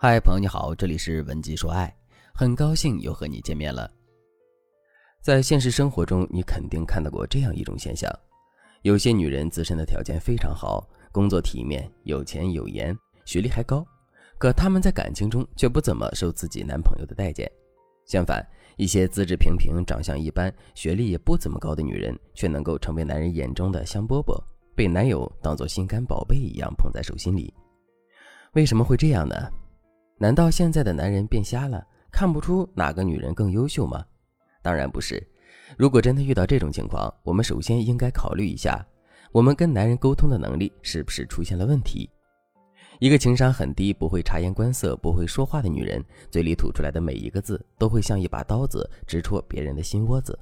嗨，朋友你好，这里是文姬说爱，很高兴又和你见面了。在现实生活中，你肯定看到过这样一种现象：有些女人自身的条件非常好，工作体面，有钱有颜，学历还高，可她们在感情中却不怎么受自己男朋友的待见。相反，一些资质平平、长相一般、学历也不怎么高的女人，却能够成为男人眼中的香饽饽，被男友当做心肝宝贝一样捧在手心里。为什么会这样呢？难道现在的男人变瞎了，看不出哪个女人更优秀吗？当然不是。如果真的遇到这种情况，我们首先应该考虑一下，我们跟男人沟通的能力是不是出现了问题。一个情商很低、不会察言观色、不会说话的女人，嘴里吐出来的每一个字都会像一把刀子，直戳别人的心窝子。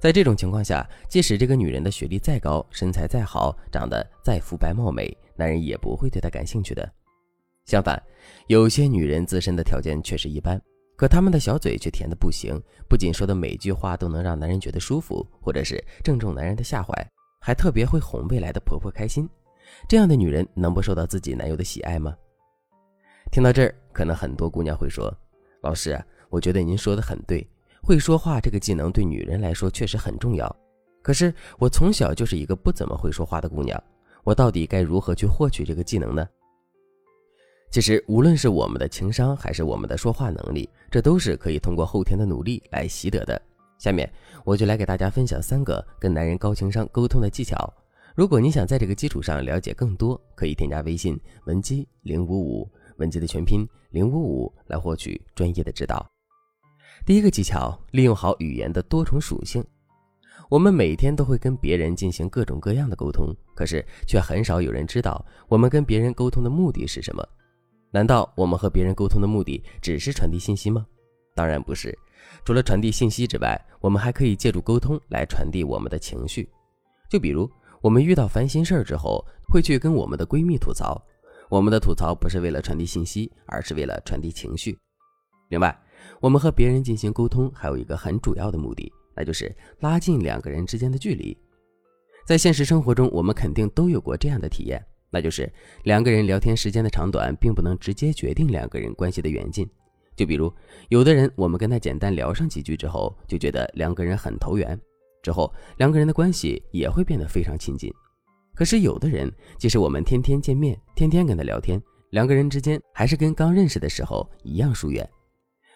在这种情况下，即使这个女人的学历再高、身材再好、长得再肤白貌美，男人也不会对她感兴趣的。相反，有些女人自身的条件确实一般，可她们的小嘴却甜的不行，不仅说的每句话都能让男人觉得舒服，或者是正中男人的下怀，还特别会哄未来的婆婆开心。这样的女人能不受到自己男友的喜爱吗？听到这儿，可能很多姑娘会说：“老师，我觉得您说的很对，会说话这个技能对女人来说确实很重要。可是我从小就是一个不怎么会说话的姑娘，我到底该如何去获取这个技能呢？”其实，无论是我们的情商，还是我们的说话能力，这都是可以通过后天的努力来习得的。下面，我就来给大家分享三个跟男人高情商沟通的技巧。如果你想在这个基础上了解更多，可以添加微信文姬零五五，文姬的全拼零五五，来获取专业的指导。第一个技巧，利用好语言的多重属性。我们每天都会跟别人进行各种各样的沟通，可是却很少有人知道我们跟别人沟通的目的是什么。难道我们和别人沟通的目的只是传递信息吗？当然不是。除了传递信息之外，我们还可以借助沟通来传递我们的情绪。就比如，我们遇到烦心事儿之后，会去跟我们的闺蜜吐槽。我们的吐槽不是为了传递信息，而是为了传递情绪。另外，我们和别人进行沟通还有一个很主要的目的，那就是拉近两个人之间的距离。在现实生活中，我们肯定都有过这样的体验。那就是两个人聊天时间的长短，并不能直接决定两个人关系的远近。就比如，有的人我们跟他简单聊上几句之后，就觉得两个人很投缘，之后两个人的关系也会变得非常亲近。可是有的人，即使我们天天见面，天天跟他聊天，两个人之间还是跟刚认识的时候一样疏远。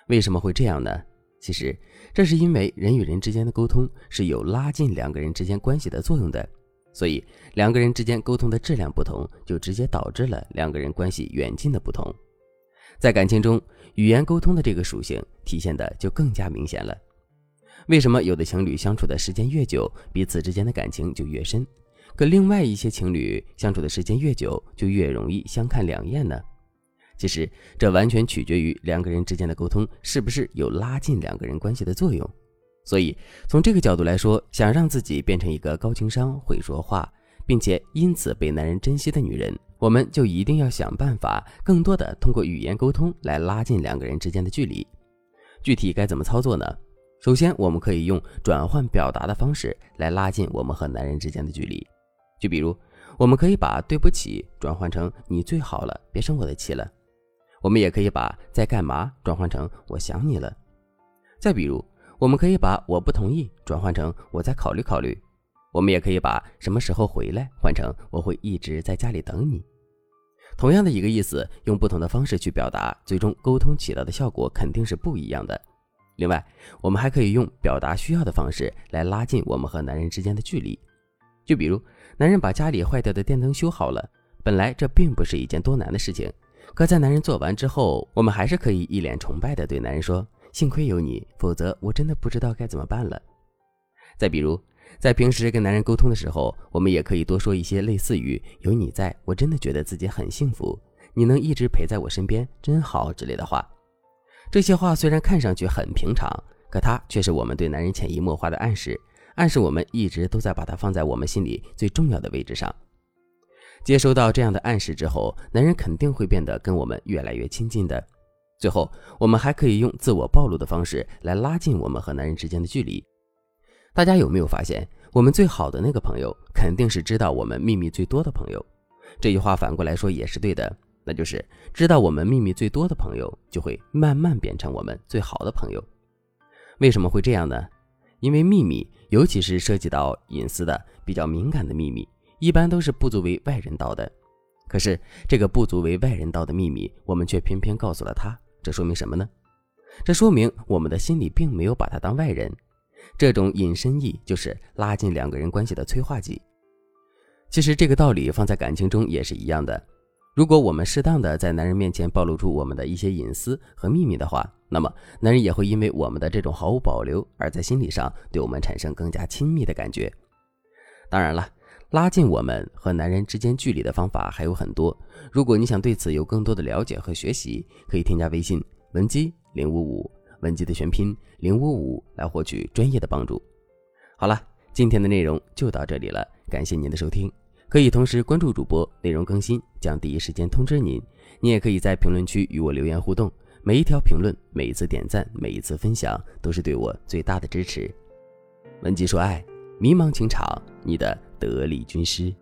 为什么会这样呢？其实，这是因为人与人之间的沟通是有拉近两个人之间关系的作用的。所以，两个人之间沟通的质量不同，就直接导致了两个人关系远近的不同。在感情中，语言沟通的这个属性体现的就更加明显了。为什么有的情侣相处的时间越久，彼此之间的感情就越深？可另外一些情侣相处的时间越久，就越容易相看两厌呢？其实，这完全取决于两个人之间的沟通是不是有拉近两个人关系的作用。所以，从这个角度来说，想让自己变成一个高情商、会说话，并且因此被男人珍惜的女人，我们就一定要想办法，更多的通过语言沟通来拉近两个人之间的距离。具体该怎么操作呢？首先，我们可以用转换表达的方式来拉近我们和男人之间的距离。就比如，我们可以把“对不起”转换成“你最好了，别生我的气了”。我们也可以把“在干嘛”转换成“我想你了”。再比如，我们可以把我不同意转换成我再考虑考虑，我们也可以把什么时候回来换成我会一直在家里等你。同样的一个意思，用不同的方式去表达，最终沟通起到的效果肯定是不一样的。另外，我们还可以用表达需要的方式来拉近我们和男人之间的距离。就比如，男人把家里坏掉的电灯修好了，本来这并不是一件多难的事情，可在男人做完之后，我们还是可以一脸崇拜地对男人说。幸亏有你，否则我真的不知道该怎么办了。再比如，在平时跟男人沟通的时候，我们也可以多说一些类似于“有你在我真的觉得自己很幸福，你能一直陪在我身边真好”之类的话。这些话虽然看上去很平常，可它却是我们对男人潜移默化的暗示，暗示我们一直都在把它放在我们心里最重要的位置上。接收到这样的暗示之后，男人肯定会变得跟我们越来越亲近的。最后，我们还可以用自我暴露的方式来拉近我们和男人之间的距离。大家有没有发现，我们最好的那个朋友，肯定是知道我们秘密最多的朋友？这句话反过来说也是对的。那就是知道我们秘密最多的朋友，就会慢慢变成我们最好的朋友。为什么会这样呢？因为秘密，尤其是涉及到隐私的、比较敏感的秘密，一般都是不足为外人道的。可是，这个不足为外人道的秘密，我们却偏偏告诉了他，这说明什么呢？这说明我们的心里并没有把他当外人。这种隐身意就是拉近两个人关系的催化剂。其实，这个道理放在感情中也是一样的。如果我们适当的在男人面前暴露出我们的一些隐私和秘密的话，那么男人也会因为我们的这种毫无保留，而在心理上对我们产生更加亲密的感觉。当然了，拉近我们和男人之间距离的方法还有很多。如果你想对此有更多的了解和学习，可以添加微信文姬零五五，文姬的全拼零五五，来获取专业的帮助。好了，今天的内容就到这里了，感谢您的收听。可以同时关注主播，内容更新将第一时间通知您。你也可以在评论区与我留言互动，每一条评论、每一次点赞、每一次分享，都是对我最大的支持。文姬说爱，迷茫情场，你的得力军师。